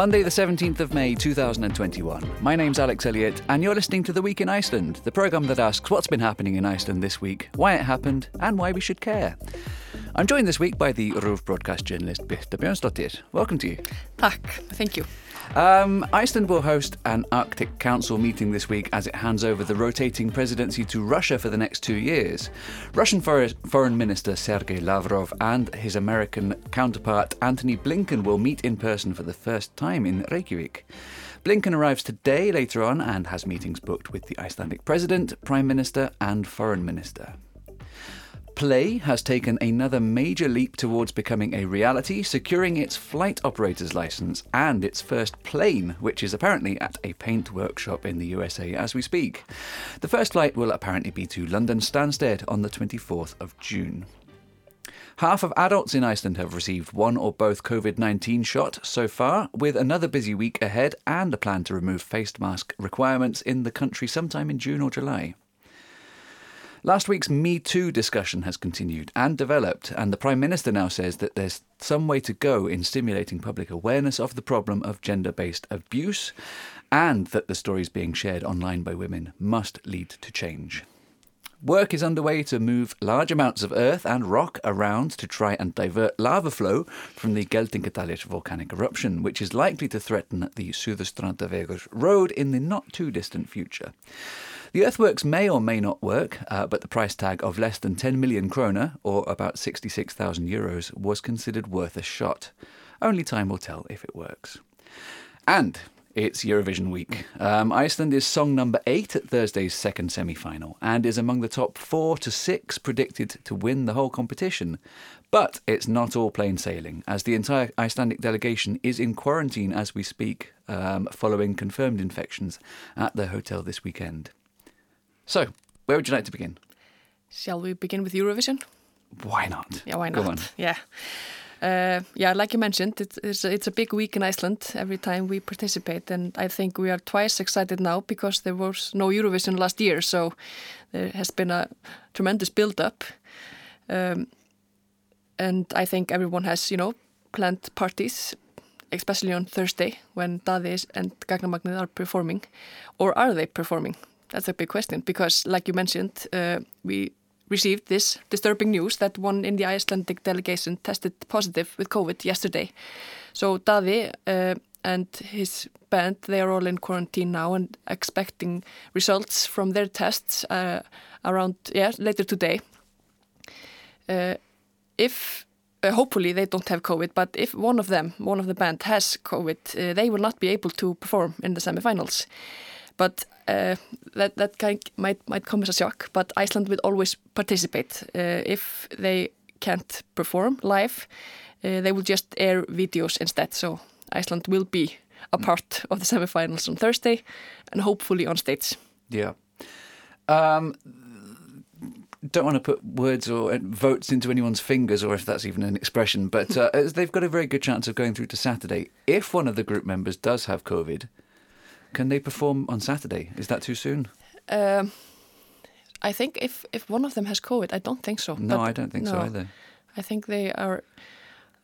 Monday, the 17th of May 2021. My name's Alex Elliott, and you're listening to The Week in Iceland, the programme that asks what's been happening in Iceland this week, why it happened, and why we should care. I'm joined this week by the RÚV broadcast journalist Birta Björnsdóttir. Welcome to you. Tack, thank you. Um, Iceland will host an Arctic Council meeting this week as it hands over the rotating presidency to Russia for the next two years. Russian For- Foreign Minister Sergei Lavrov and his American counterpart Antony Blinken will meet in person for the first time in Reykjavik. Blinken arrives today later on and has meetings booked with the Icelandic President, Prime Minister, and Foreign Minister. Play has taken another major leap towards becoming a reality, securing its flight operator's license and its first plane, which is apparently at a paint workshop in the USA as we speak. The first flight will apparently be to London Stansted on the 24th of June. Half of adults in Iceland have received one or both COVID 19 shot so far, with another busy week ahead and a plan to remove face mask requirements in the country sometime in June or July. Last week's Me Too discussion has continued and developed, and the Prime Minister now says that there's some way to go in stimulating public awareness of the problem of gender based abuse, and that the stories being shared online by women must lead to change. Work is underway to move large amounts of earth and rock around to try and divert lava flow from the Geldingadalur volcanic eruption, which is likely to threaten the Suðurstrandarvegur road in the not too distant future. The earthworks may or may not work, uh, but the price tag of less than 10 million kroner, or about 66,000 euros, was considered worth a shot. Only time will tell if it works. And it's Eurovision week. Um, Iceland is song number eight at Thursday's second semi final and is among the top four to six predicted to win the whole competition. But it's not all plain sailing, as the entire Icelandic delegation is in quarantine as we speak, um, following confirmed infections at their hotel this weekend. So, where would you like to begin? Shall we begin with Eurovision? Why not? Yeah, why not? Go on. Yeah. Uh, yeah, like you mentioned, it's, it's, a, it's a big week in Iceland every time we participate, and I think we are twice excited now because there was no Eurovision last year, so there has been a tremendous build-up, um, and I think everyone has, you know, planned parties, especially on Thursday when Daði and Gagnamagnið are performing, or are they performing? That's a big question because, like you mentioned, uh, we received this disturbing news that one in the Icelandic delegation tested positive with COVID yesterday. So Daði uh, and his band, they are all in quarantine now and expecting results from their tests uh, around, yeah, later today. Uh, if uh, hopefully they don't have COVID, but if one of them, one of the band has COVID, uh, they will not be able to perform in the semifinals. But uh, that that kind might might come as a shock. But Iceland will always participate uh, if they can't perform live. Uh, they will just air videos instead. So Iceland will be a Mm. part of the semifinals on Thursday, and hopefully on stage. Yeah. Um, don't want to put words or uh, votes into anyone's fingers, or if that's even an expression, but uh, as they've got a very good chance of going through to Saturday. If one of the group members does have COVID, can they perform on Saturday? Is that too soon? Um, I think if if one of them has COVID, I don't think so. No, But I don't think so either. I think they are.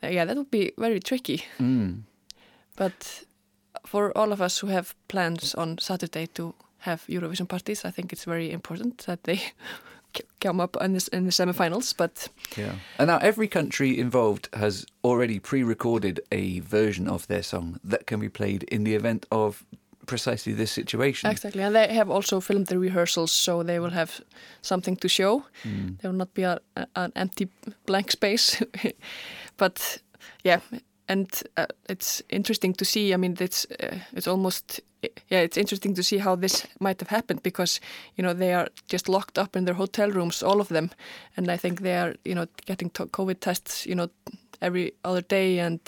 uh, yeah, that would be very tricky. Mm. But for all of us who have plans on Saturday to have Eurovision parties, I think it's very important that they come up in, this, in the semifinals. But Yeah. And now every country involved has already pre-recorded a version of their song that can be played in the event of precisely this situation. exactly, and they have also filmed the rehearsals, so they will have something to show. Mm. There will not be a, a, an empty blank space. but yeah, and uh, it's interesting to see. I mean, it's uh, it's almost yeah, it's interesting to see how this might have happened because you know they are just locked up in their hotel rooms, all of them, and I think they are you know getting to- COVID tests you know every other day and.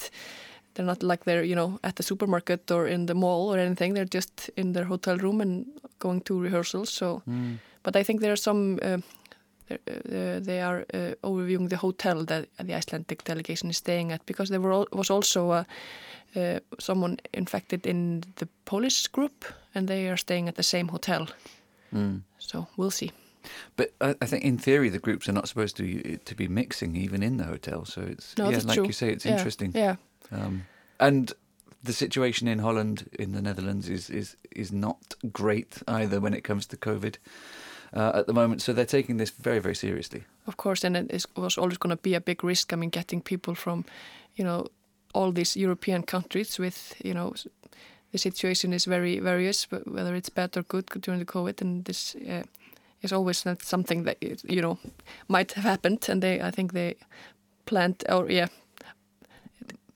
They're not like they're, you know, at the supermarket or in the mall or anything. They're just in their hotel room and going to rehearsals. So, Mm. but I think there are some uh, uh, they are uh, overviewing the hotel that the Icelandic delegation is staying at because there was also uh, uh, someone infected in the Polish group and they are staying at the same hotel. Mm. So we'll see. But I, I think in theory the groups are not supposed to to be mixing even in the hotel. So it's No, yeah, like true. you say, it's Yeah, interesting. Yeah. Um, and the situation in Holland, in the Netherlands, is is is not great either when it comes to COVID uh, at the moment. So they're taking this very very seriously. Of course, and it was always going to be a big risk. I mean, getting people from, you know, all these European countries with, you know, the situation is very various, whether it's bad or good during the COVID, and this uh, is always not something that you know might have happened. And they, I think, they planned, or yeah,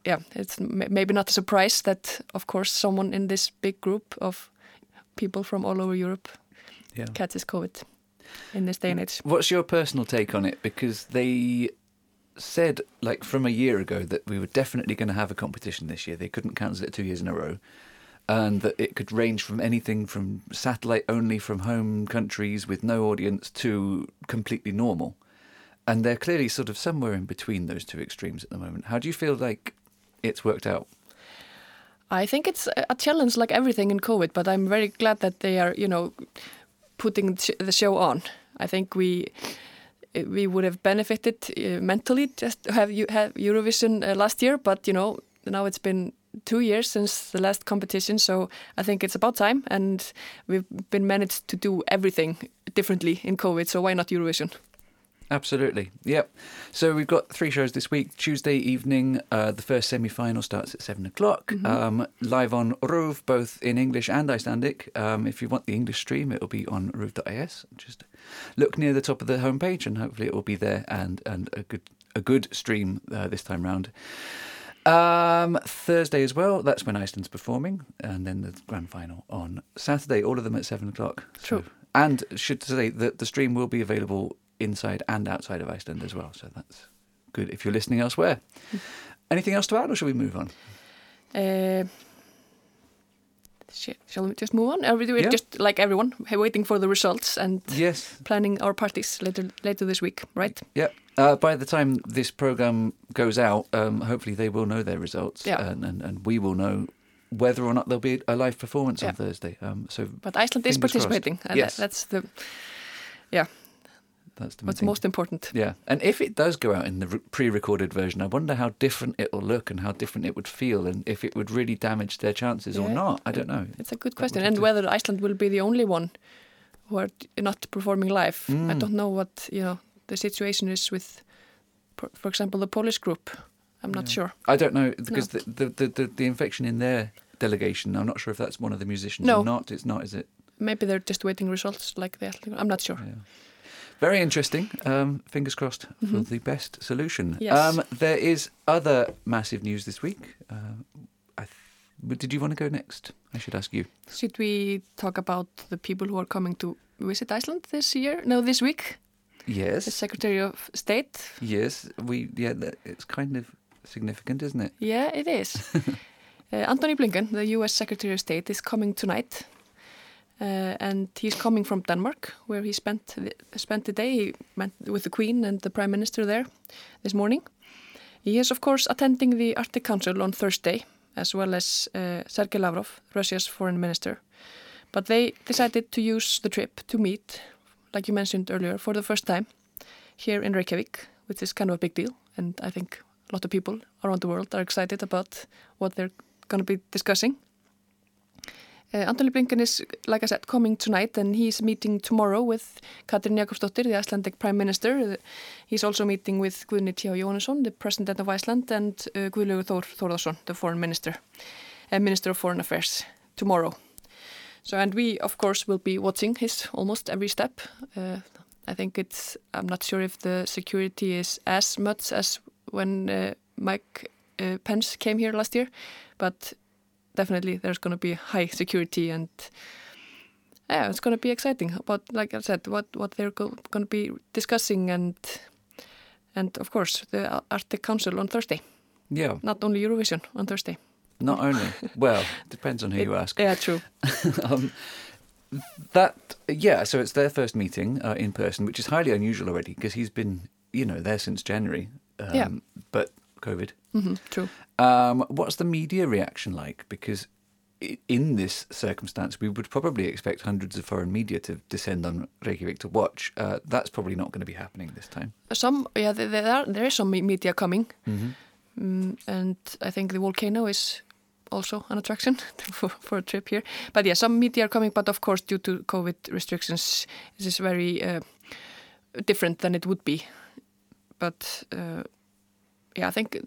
yeah, it's maybe not a surprise that, of course, someone in this big group of people from all over Europe yeah. catches COVID in this day and age. What's your personal take on it? Because they said, like from a year ago, that we were definitely going to have a competition this year. They couldn't cancel it two years in a row. And that it could range from anything from satellite only from home countries with no audience to completely normal. And they're clearly sort of somewhere in between those two extremes at the moment. How do you feel like it's worked out? I think it's a challenge like everything in COVID, but I'm very glad that they are, you know, putting the show on. I think we we would have benefited uh, mentally just to have you have Eurovision uh, last year, but you know now it's been two years since the last competition, so I think it's about time, and we've been managed to do everything differently in COVID. So why not Eurovision? Absolutely. Yep. So we've got three shows this week. Tuesday evening, uh, the first semi final starts at seven o'clock. Mm-hmm. Um, live on RÚV, both in English and Icelandic. Um, if you want the English stream, it'll be on RÚV.is. Just look near the top of the homepage and hopefully it will be there and, and a good a good stream uh, this time round. Um, Thursday as well, that's when Iceland's performing. And then the grand final on Saturday, all of them at seven o'clock. True. So, and should say that the stream will be available inside and outside of Iceland as well. So that's good if you're listening elsewhere. Anything else to add, or shall we move on? Uh, shall we just move on? Are we yeah. just like everyone, waiting for the results and yes. planning our parties later later this week, right? Yeah. Uh, by the time this program goes out, um, hopefully they will know their results, yeah. and, and, and we will know whether or not there'll be a live performance yeah. on Thursday. Um, so, but Iceland is participating, crossed. and yes. that, that's the yeah that's the what's thing. most important. Yeah, and if it does go out in the pre-recorded version, I wonder how different it will look and how different it would feel, and if it would really damage their chances yeah. or not. I don't know. It's a good question, and whether Iceland will be the only one who are not performing live. Mm. I don't know what you know the situation is with, for example, the Polish group. I'm not yeah. sure. I don't know because no. the, the, the the infection in their delegation. I'm not sure if that's one of the musicians no. or not. It's not, is it? Maybe they're just waiting results like that. I'm not sure. Yeah. Very interesting. Um, fingers crossed mm-hmm. for the best solution. Yes. Um, there is other massive news this week. Uh, th- did you want to go next? I should ask you. Should we talk about the people who are coming to visit Iceland this year? No, this week. Yes. The Secretary of State. Yes, we. Yeah, it's kind of significant, isn't it? Yeah, it is. uh, Antony Blinken, the U.S. Secretary of State, is coming tonight uh, and he's coming from Denmark, where he spent the, spent the day with the Queen and the Prime Minister there this morning. He is, of course, attending the Arctic Council on Thursday, as well as uh, Sergei Lavrov, Russia's foreign minister. But they decided to use the trip to meet, like you mentioned earlier, for the first time here in Reykjavik, which is kind of a big deal. And I think a lot of people around the world are excited about what they're going to be discussing. Uh, Antony Blinken is, like I said, coming tonight and he's meeting tomorrow with Katrin Jakobsdóttir, the Icelandic Prime Minister. He's also meeting with Guðni T. Jóhannesson, the President of Iceland, and uh, Guðlaugur Þór Þórðarsson, the Foreign Minister, uh, Minister of Foreign Affairs, tomorrow. So, and we, of course, will be watching his almost every step. I think it's, I'm not sure if the security is as much as when Mike Pence came here last year, but definitely there's going to be high security and yeah, it's going to be exciting. But like I said, what what they're go going to be discussing and and of course the Arctic Council on Thursday. Yeah, not only Eurovision on Thursday. Not only. Well, depends on who it, you ask. Yeah, true. um, that yeah, so it's their first meeting uh, in person, which is highly unusual already because he's been you know there since January. Um, yeah. But COVID. Mm -hmm, true. Um, what's the media reaction like? Because in this circumstance, we would probably expect hundreds of foreign media to descend on Reykjavik to watch. Uh, that's probably not going to be happening this time. Some, yeah, there, are, there is some media coming, mm-hmm. mm, and I think the volcano is also an attraction for, for a trip here. But yeah, some media are coming, but of course, due to COVID restrictions, this is very uh, different than it would be. But uh, yeah, I think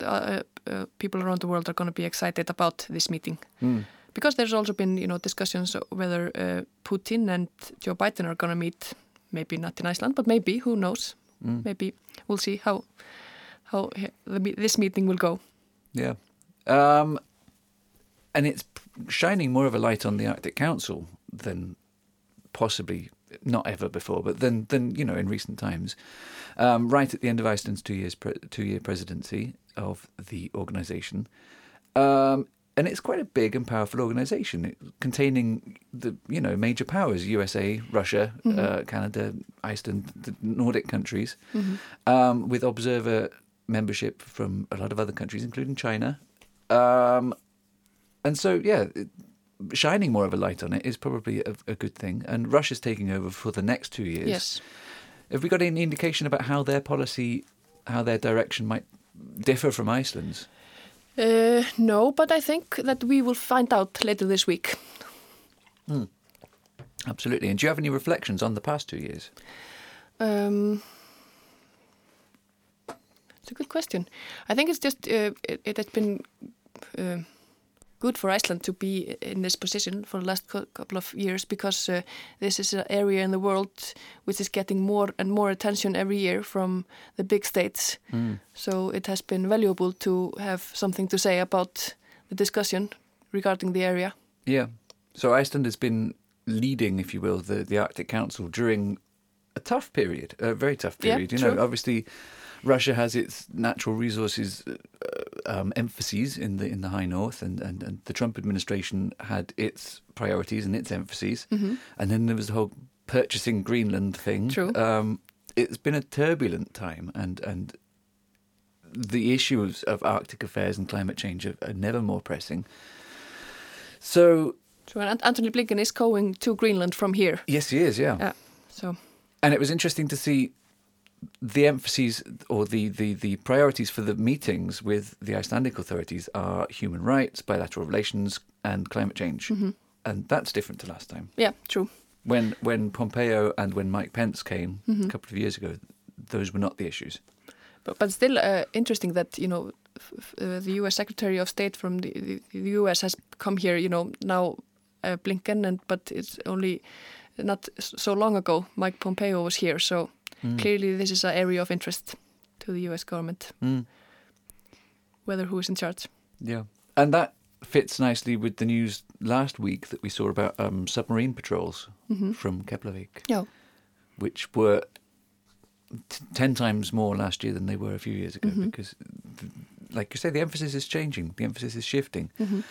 uh, people around the world are going to be excited about this meeting. Mm. Because there's also been, you know, discussions whether uh, Putin and Joe Biden are going to meet, maybe not in Iceland, but maybe, who knows? Mm. Maybe we'll see how how the, this meeting will go. Yeah. Um, and it's shining more of a light on the Arctic Council than possibly not ever before, but then than you know in recent times. Um, right at the end of Iceland's two years two year presidency of the organisation, um, and it's quite a big and powerful organisation containing the you know major powers: USA, Russia, mm-hmm. uh, Canada, Iceland, the Nordic countries, mm-hmm. um, with observer membership from a lot of other countries, including China. Um, and so, yeah, shining more of a light on it is probably a, a, good thing. And Russia's taking over for the next two years. Yes. Have we got any indication about how their policy, how their direction might differ from Iceland's? Uh, no, but I think that we will find out later this week. Mm. Absolutely. And do you have any reflections on the past two years? Um, it's a good question. I think it's just uh, it, it, has been uh, good for Iceland to be in this position for the last couple of years because uh, this is an area in the world which is getting more and more attention every year from the big states. Mm. So it has been valuable to have something to say about the discussion regarding the area. Yeah. So Iceland has been leading, if you will, the, the Arctic Council during a tough period, a very tough period. Yeah, you true. know, obviously Russia has its natural resources uh, um, emphases in the in the high north, and, and, and the Trump administration had its priorities and its emphases, mm-hmm. and then there was the whole purchasing Greenland thing. True. Um, it's been a turbulent time, and and the issues of Arctic affairs and climate change are, are never more pressing. So. So Antony Blinken is going to Greenland from here. Yes, he is. Yeah. Yeah. So. And it was interesting to see the emphases or the, the, the priorities for the meetings with the Icelandic authorities are human rights, bilateral relations, and climate change. Mm-hmm. And that's different to last time. Yeah, true. When when Pompeo and when Mike Pence came mm-hmm. a couple of years ago, those were not the issues. But, but still uh, interesting that, you know, f- uh, the U.S. Secretary of State from the, the, the U.S. has come here, you know, now uh, Blinken, and but it's only not so long ago Mike Pompeo was here, so Mm. Clearly, this is an area of interest to the US government, mm. whether who is in charge. Yeah. And that fits nicely with the news last week that we saw about um, submarine patrols mm-hmm. from Keflavik, yeah. which were t- 10 times more last year than they were a few years ago mm-hmm. because, like you say, the emphasis is changing, the emphasis is shifting. Mm-hmm.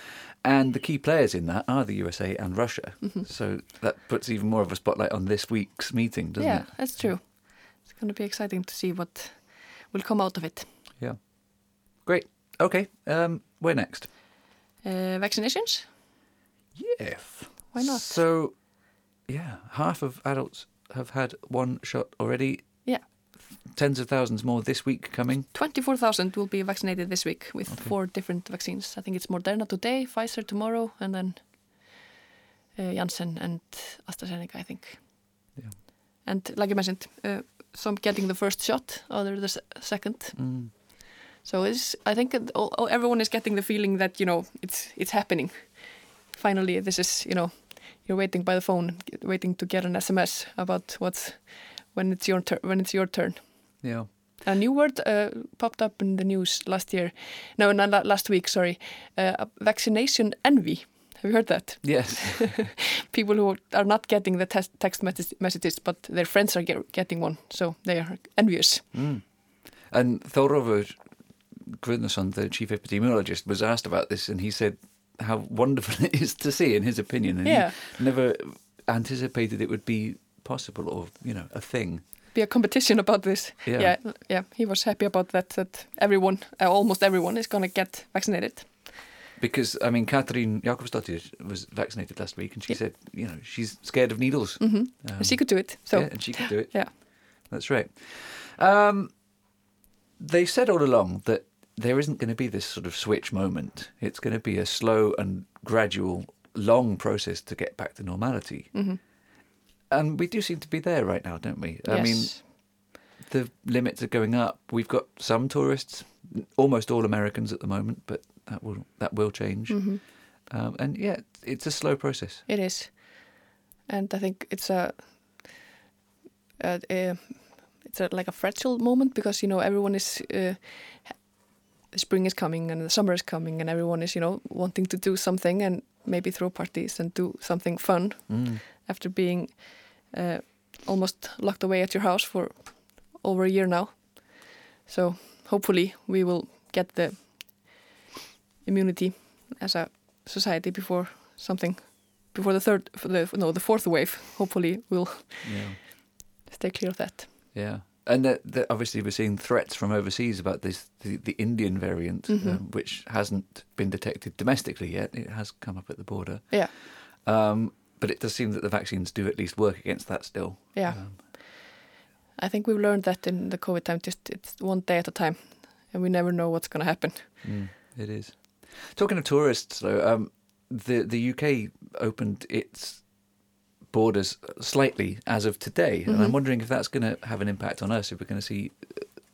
And the key players in that are the USA and Russia. Mm-hmm. So that puts even more of a spotlight on this week's meeting, doesn't yeah, it? Yeah, that's true it's going to be exciting to see what will come out of it. Yeah. Great. Okay. Um, where next? Uh, vaccinations? Yes. Why not? So, yeah, half of adults have had one shot already. Yeah. Tens of thousands more this week coming. 24,000 will be vaccinated this week with okay. four different vaccines. I think it's Moderna today, Pfizer tomorrow, and then uh, Janssen and AstraZeneca, I think. Yeah. And like you mentioned, uh, some getting the first shot, other the second. Mm. So it's, I think all, everyone is getting the feeling that you know it's it's happening. Finally, this is you know you're waiting by the phone, waiting to get an SMS about what's when it's your. When it's your turn. Yeah. A new word uh, popped up in the news last year. No, not last week. Sorry, uh, vaccination envy. Have you heard that? Yes. People who are not getting the text messages, but their friends are get getting one, so they are envious. Mm. And Thorolfur Guðnason, the chief epidemiologist, was asked about this, and he said how wonderful it is to see, in his opinion, and yeah. he never anticipated it would be possible or you know a thing. Be a competition about this. Yeah, yeah, yeah. He was happy about that. That everyone, uh, almost everyone, is going to get vaccinated because I mean, Katrín Jakobsdóttir was vaccinated last week, and she yeah. said, you know, she's scared of needles. Mm -hmm. um, she could do it. So yeah, and she could do it. yeah, that's right. Um, they said all along that there isn't going to be this sort of switch moment. It's going to be a slow and gradual, long process to get back to normality. Mhm. And we do seem to be there right now, don't we? I yes. mean, the limits are going up. We've got some tourists, almost all Americans at the moment, but that will that will change. Mhm. Um, and yeah, it's a slow process. It is, and I think it's a, a, a it's a, like a fragile moment because you know everyone is. Uh, spring is coming and the summer is coming and everyone is you know wanting to do something and maybe throw parties and do something fun Mm. after being uh, almost locked away at your house for over a year now. So hopefully we will get the immunity as a society before something before the third the no the fourth wave. Hopefully we'll Yeah. stay clear of that. Yeah, and that, that obviously we're seeing threats from overseas about this the, the Indian variant, Mhm. um, which hasn't been detected domestically yet. It has come up at the border, Yeah, um, but it does seem that the vaccines do at least work against that still. yeah. Um, I think we've learned that in the COVID time. Just it's one day at a time, and we never know what's going to happen. mm, it is. Talking of tourists, though, um, the the UK opened its borders slightly as of today, and I'm Mhm. wondering if that's going to have an impact on us. If we're going to see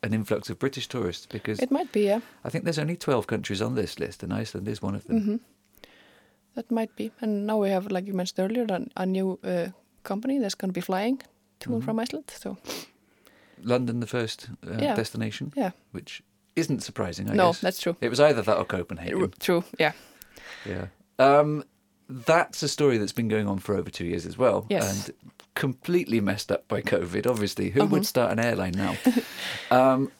an influx of British tourists, because It might be, yeah. I think there's only 12 countries on this list, and Iceland is one of them. hmm That might be. And now we have, like you mentioned earlier, a, a new uh, company that's going to be flying to and Mhm. from Iceland. So London, the first uh, Yeah. destination, yeah, which isn't surprising, I no, guess. that's true. It was either that or Copenhagen. True. Yeah. Yeah. Um, that's a story that's been going on for over two years as well. Yes. And completely messed up by COVID, obviously. Who Uh-huh. would start an airline now? um,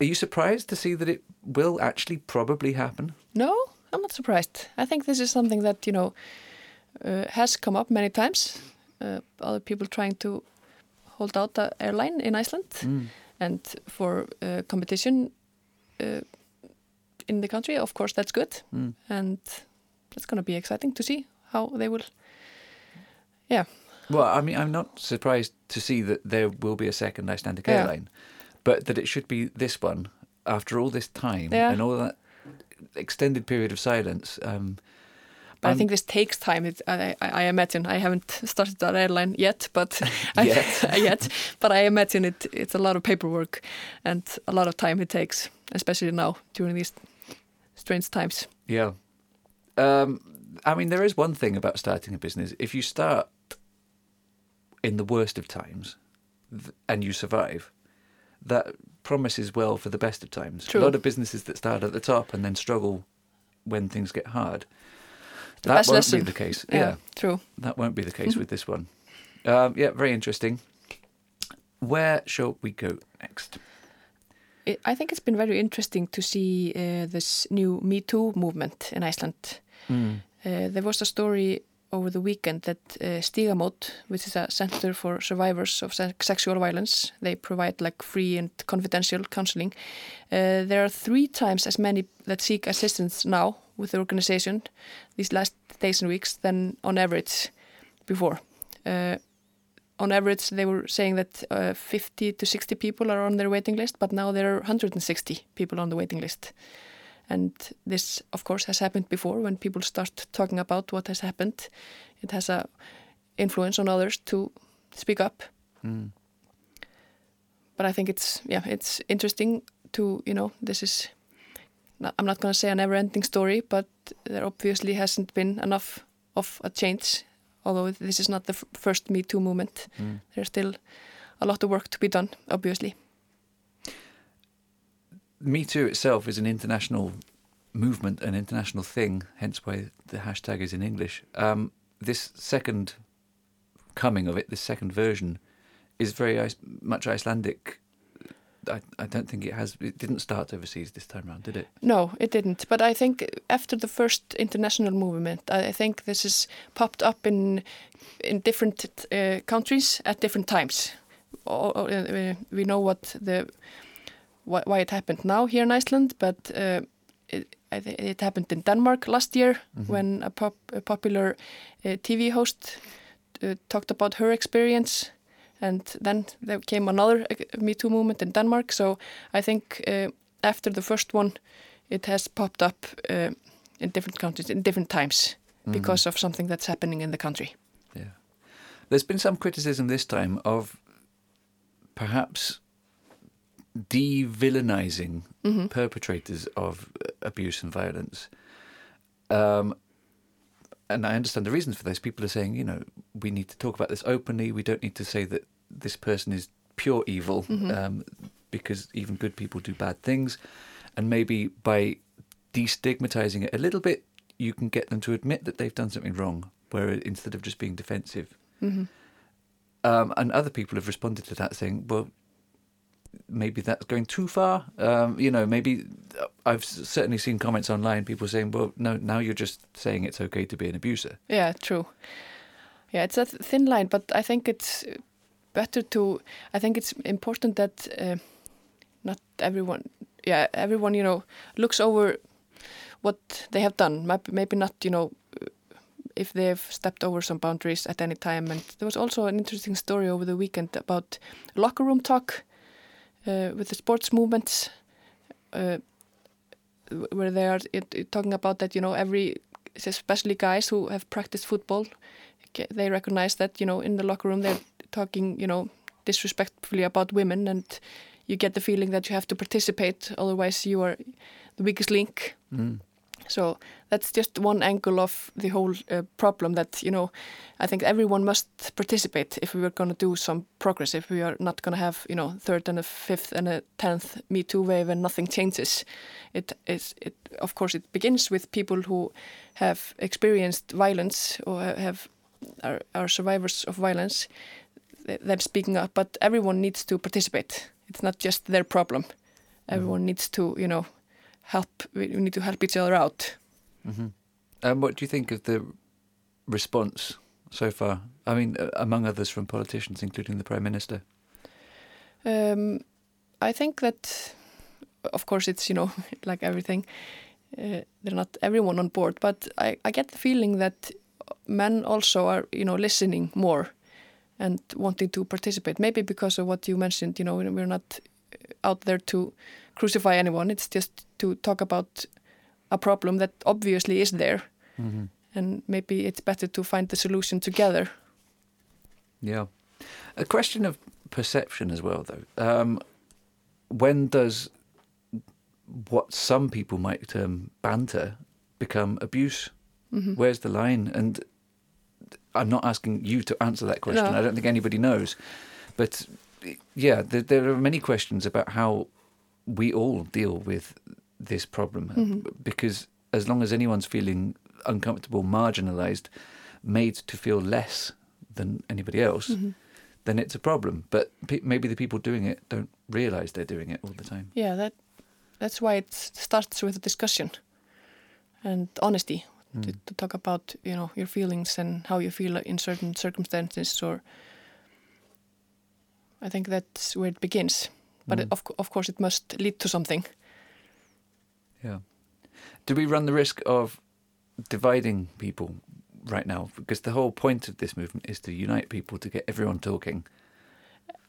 are you surprised to see that it will actually probably happen? No, I'm not surprised. I think this is something that you know uh, has come up many times. Uh, other people trying to hold out the airline in Iceland, Mm. and for uh, competition uh, in the country, of course, that's good, Mm. and it's going to be exciting to see how they will. Yeah, Well, I mean, I'm not surprised to see that there will be a second Icelandic Yeah. airline, but that it should be this one after all this time Yeah. and all that extended period of silence. Um, but I think this takes time. It, I, I, I imagine I haven't started that airline yet, but I, Yet. yet, but I imagine it. It's a lot of paperwork and a lot of time it takes, especially now during these strange times. Yeah. Um, I mean, there is one thing about starting a business. If you start in the worst of times and you survive, that promises well for the best of times. True. A lot of businesses that start at the top and then struggle when things get hard. The that best won't lesson. be the case. Yeah. true. that won't be the case with this one. Um, yeah, very interesting. Where shall we go next? I I think it's been very interesting to see uh, this new Me Too movement in Iceland. Uh, there was a story over the weekend that uh, Stigamót, which is a center for survivors of se- sexual violence, they provide like free and confidential counseling. Uh, there are three times as many that seek assistance now with the organization these last days and weeks than on average before. Uh, on average, they were saying that uh, 50 to 60 people are on their waiting list, but now there are 160 people on the waiting list. And this, of course, has happened before when people start talking about what has happened. It has a influence on others to speak up. Mm. But I think it's yeah, it's interesting to you know this is. I'm not going to say a never-ending story, but there obviously hasn't been enough of a change. Although this is not the first Me Too movement, Mm. there's still a lot of work to be done. Obviously, Me Too itself is an international movement, an international thing, hence why the hashtag is in English. Um, this second coming of it, this second version, is very much Icelandic. I, I don't think it has. It didn't start overseas this time around, did it? No, it didn't. But I think after the first international movement, I I think this has popped up in in different uh, countries at different times. O- o- uh, we know what the why, why it happened now here in Iceland, but uh, it, I thi- it happened in Denmark last year Mhm. when a, pop, a popular uh, TV host uh, talked about her experience. And then there came another Me Too movement in Denmark. So I think uh, after the first one, it has popped up uh, in different countries in different times Mm-hmm. because of something that's happening in the country. Yeah. There's been some criticism this time of perhaps de-villainizing perpetrators of uh, abuse and violence. Um, and I understand the reasons for this. People are saying, you know, we need to talk about this openly. We don't need to say that this person is pure evil um, because even good people do bad things. And maybe by destigmatizing it a little bit, you can get them to admit that they've done something wrong, where instead of just being defensive. Um, and other people have responded to that saying, well, maybe that's going too far. Um, you know, maybe I've certainly seen comments online, people saying, well, no, now you're just saying it's okay to be an abuser. Yeah, true. Yeah, it's a th- thin line, but I think it's uh, better to. I think it's important that uh, not everyone, yeah, everyone, you know, looks over what they have done. Maybe, not, you know, uh, if they've stepped over some boundaries at any time. And there was also an interesting story over the weekend about locker room talk uh, with the sports movements. Uh, where they are talking about that you know every especially guys who have practiced football they recognize that you know in the locker room they're talking you know disrespectfully about women and you get the feeling that you have to participate otherwise you are the weakest link so that's just one angle of the whole uh, problem that you know i think everyone must participate if we are going to do some progress if we are not going to have you know third and a fifth and a tenth me too wave and nothing changes. It is it of course it begins with people who have experienced violence or have are, are survivors of violence th- them speaking up but everyone needs to participate. It's not just their problem. Everyone needs to you know help we we need to help each other out And what do you think of the response so far? I mean, uh, among others from politicians, including the Prime Minister. Um, I think that, of course, it's you know like everything. Uh, they're not everyone on board, but I, I get the feeling that men also are you know listening more and wanting to participate. Maybe because of what you mentioned. You know, we're not out there to crucify anyone. It's just to talk about a problem that obviously is there, and maybe it's better to find the solution together. Yeah. A question of perception as well, though. Um, when does what some people might term banter become abuse? Where's the line? And I'm not asking you to answer that question. No. I don't think anybody knows. But yeah, there, there are many questions about how we all deal with this problem. Uh, mm-hmm. Because as long as anyone's feeling uncomfortable, marginalized, made to feel less than anybody else, mm-hmm. then it's a problem. But pe- maybe the people doing it don't realize they're doing it all the time. Yeah, that that's why it starts with a discussion and honesty to, mm. to talk about you know your feelings and how you feel in certain circumstances. Or I think that's where it begins. But it, of of course, it must lead to something. Yeah. Do we run the risk of dividing people right now? Because the whole point of this movement is to unite people, to get everyone talking.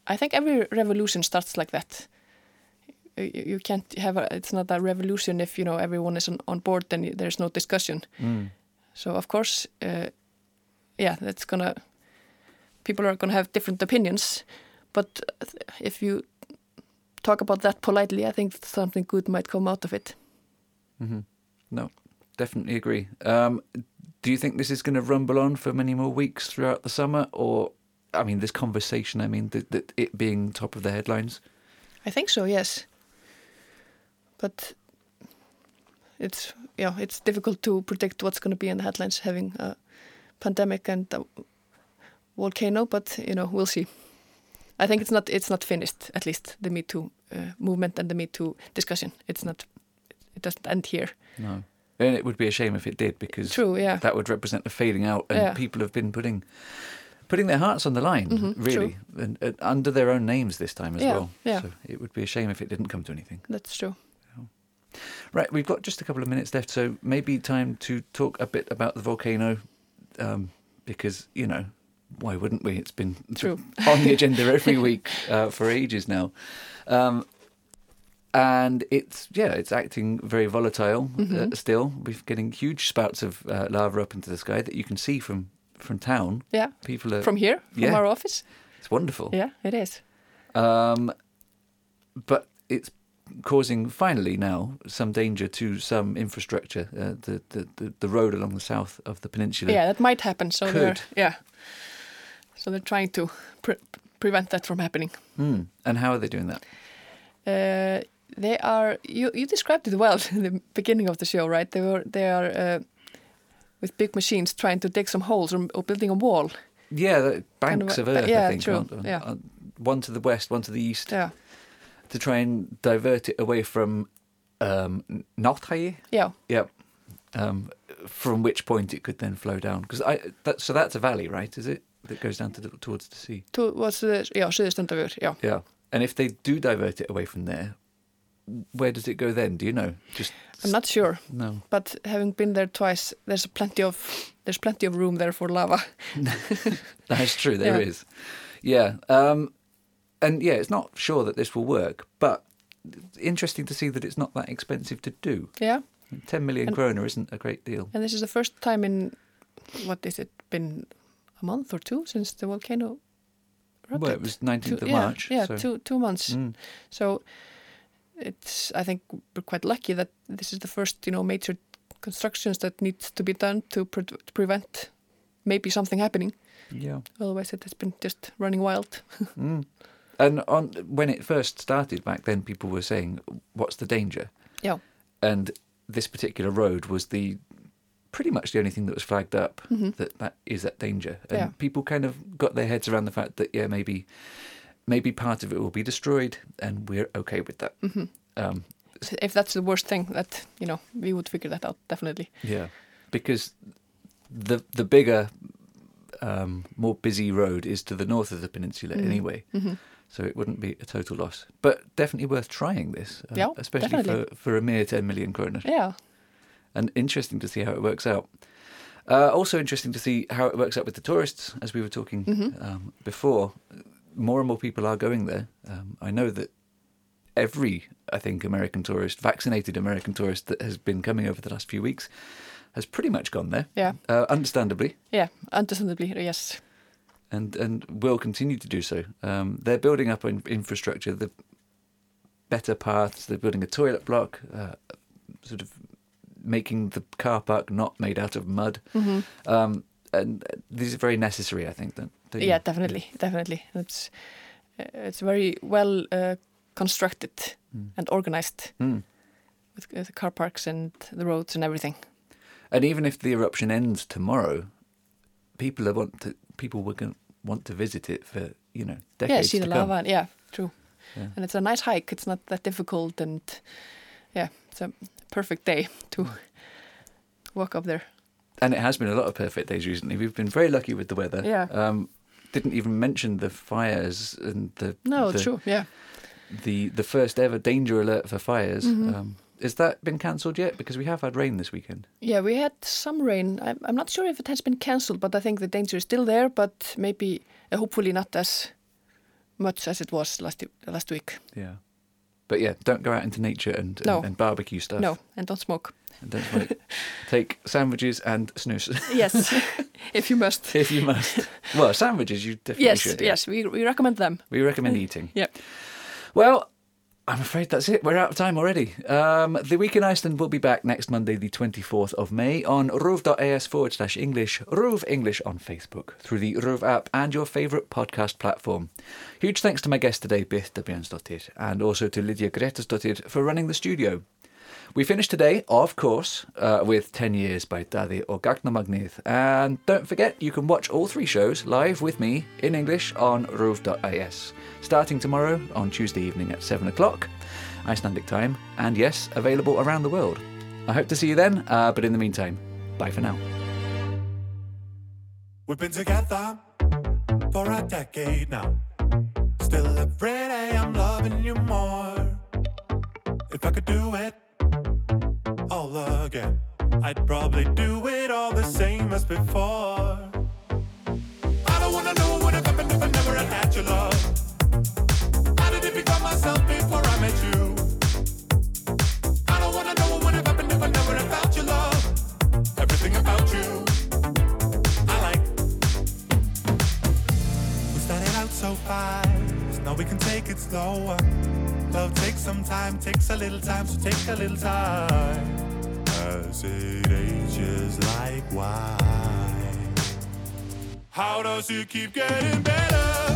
I think every revolution starts like that. You, you can't have a, it's not a revolution if you know everyone is on, on board then there's no discussion. So of course, uh, yeah, that's gonna people are gonna have different opinions, but if you talk about that politely, I think something good might come out of it. Mm -hmm. No, definitely agree. Um, do you think this is going to rumble on for many more weeks throughout the summer? Or, I mean, this conversation, I mean, that it being top of the headlines? I think so, yes. But it's yeah, it's difficult to predict what's going to be in the headlines having a pandemic and a volcano, but you know, we'll see. I think it's not it's not finished. At least the Me Too uh, movement and the Me Too discussion. It's not. It doesn't end here. No. And it would be a shame if it did, because True. Yeah. that would represent a fading out, and Yeah. people have been putting putting their hearts on the line, Mhm, really, and, and under their own names this time as Yeah, well. yeah. So it would be a shame if it didn't come to anything. That's true. Right, we've got just a couple of minutes left, so maybe time to talk a bit about the volcano, um, because you know why wouldn't we? It's been True. on the agenda every week uh, for ages now. Um, and it's yeah, it's acting very volatile Mm-hmm. uh, still. We're getting huge spouts of uh, lava up into the sky that you can see from from town. Yeah. People are From here, from yeah. our office. it's wonderful. Yeah, it is. Um, but it's causing finally now some danger to some infrastructure. Uh, the, the the the road along the south of the peninsula. Yeah, that might happen. So Could. yeah. So they're trying to pre- prevent that from happening. Hmm. And how are they doing that? Uh, they are. You you described it well in the beginning of the show, right? They were. They are uh, with big machines trying to dig some holes or, or building a wall. Yeah, the Kind banks of of, earth. yeah, I think. true, yeah. uh, one to the west, one to the east, Yeah. to try and divert it away from um. Yeah. Yep. Um, from which point it could then flow down. Because I that so that's a valley, right? Is it that goes down to the, towards the sea? Towards the yeah, Suðurstrandarvegur. Yeah. Yeah. And if they do divert it away from there, where does it go then? Do you know? Just I'm not sure, no. but having been there twice, there's plenty of there's plenty of room there for lava. That's true. There is. Yeah. Yeah. Um, and yeah, it's not sure that this will work, but interesting to see that it's not that expensive to do. Yeah. Ten million And- kroner isn't a great deal. And this is the first time in what is it been a month or two since the volcano erupted? Well, it was 19th Two- of yeah, March. Yeah, so- two two months. Mm. So it's I think we're quite lucky that this is the first you know major constructions that needs to be done to, pre- to prevent maybe something happening. Yeah. Otherwise, it has been just running wild. Mm. And on when it first started back then, people were saying, "What's the danger?" Yeah. And this particular road was the pretty much the only thing that was flagged up Mhm. that that is that danger. And Yeah. people kind of got their heads around the fact that yeah, maybe maybe part of it will be destroyed, and we're okay with that. Mhm. Um, If that's the worst thing, that you know, we would figure that out definitely. yeah, because the the bigger, um, more busy road is to the north of the peninsula Mm. anyway. hmm so it wouldn't be a total loss. But definitely worth trying this, uh, Yeah, especially definitely. for, for a mere 10 million kroner. Yeah. And interesting to see how it works out. Uh, also interesting to see how it works out with the tourists, as we were talking Mhm. um, before. More and more people are going there. Um, I know that every, I think, American tourist, vaccinated American tourist that has been coming over the last few weeks, has pretty much gone there, Yeah. uh, understandably. Yeah. Understandably, yes. and and will continue to do so. Um, they're building up in infrastructure, the better paths. They're building a toilet block, uh, sort of making the car park not made out of mud. hmm Um, and these are very necessary, I think. Don't, don't you? Yeah, definitely, definitely. It's uh, it's very well uh, constructed Mm. and organized Mm. with the car parks and the roads and everything. And even if the eruption ends tomorrow, people are want to people will want to visit it for you know decades yeah, see the lava. and- Yeah, true. Yeah. And it's a nice hike. It's not that difficult, and yeah, it's a perfect day to walk up there. And it has been a lot of perfect days recently. We've been very lucky with the weather. Yeah. Um, didn't even mention the fires and the No, the, true. Yeah. the the first ever danger alert for fires. Mhm. Um, has that been cancelled yet? Because we have had rain this weekend. Yeah, we had some rain. I'm, I'm not sure if it has been cancelled, but I think the danger is still there. But maybe, uh, hopefully, not as much as it was last last week. Yeah. But yeah, don't go out into nature and No. and, and barbecue stuff. No, and don't smoke. And don't smoke. Take sandwiches and snooze Yes, if you must. if you must. Well, sandwiches you definitely Yes, should. yeah. yes, we, we recommend them. We recommend eating. Yeah. Well, I'm afraid that's it. We're out of time already. Um, the Week in Iceland will be back next Monday, the 24th of May, on ruv.is forward slash English, Ruv English on Facebook, through the Ruv app and your favourite podcast platform. Huge thanks to my guest today, Birta Björnsdóttir, and also to Lydía Grétarsdóttir for running the studio. We finish today, of course, uh, with 10 Years by Daði or Gagnamagnið. And don't forget, you can watch all three shows live with me in English on ruv.is, starting tomorrow on Tuesday evening at 7 o'clock, Icelandic time, and yes, available around the world. I hope to see you then, uh, but in the meantime, bye for now. We've been together for a decade now. Still every day I'm loving you more. If I could do it all again. I'd probably do it all the same as before. I don't wanna know what would have happened if I never had had your love. How did it become myself before I met you? I don't wanna know what would have happened if I never had found your love. Everything about you, I like. We started out so fast, now we can take it slower. Love takes some time, takes a little time, so take a little time. As it ages like wine. How does it keep getting better?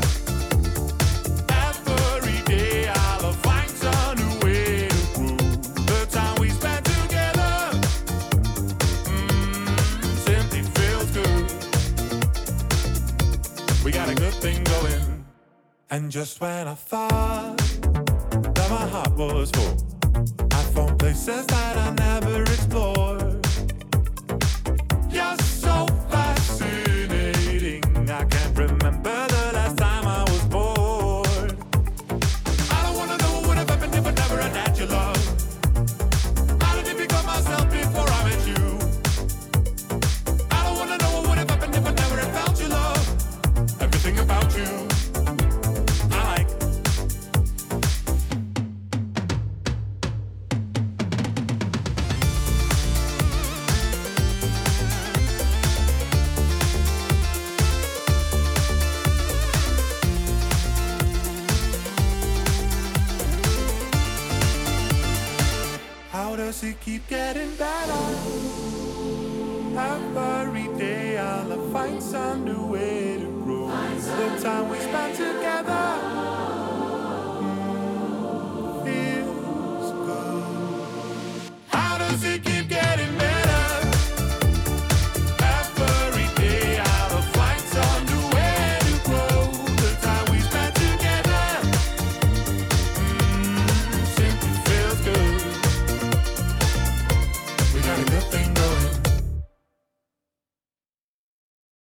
Every day I'll find some new way to prove the time we together. Mm, simply feels good. We got a good thing going. And just when I thought that my heart was full, I found places that I never explored.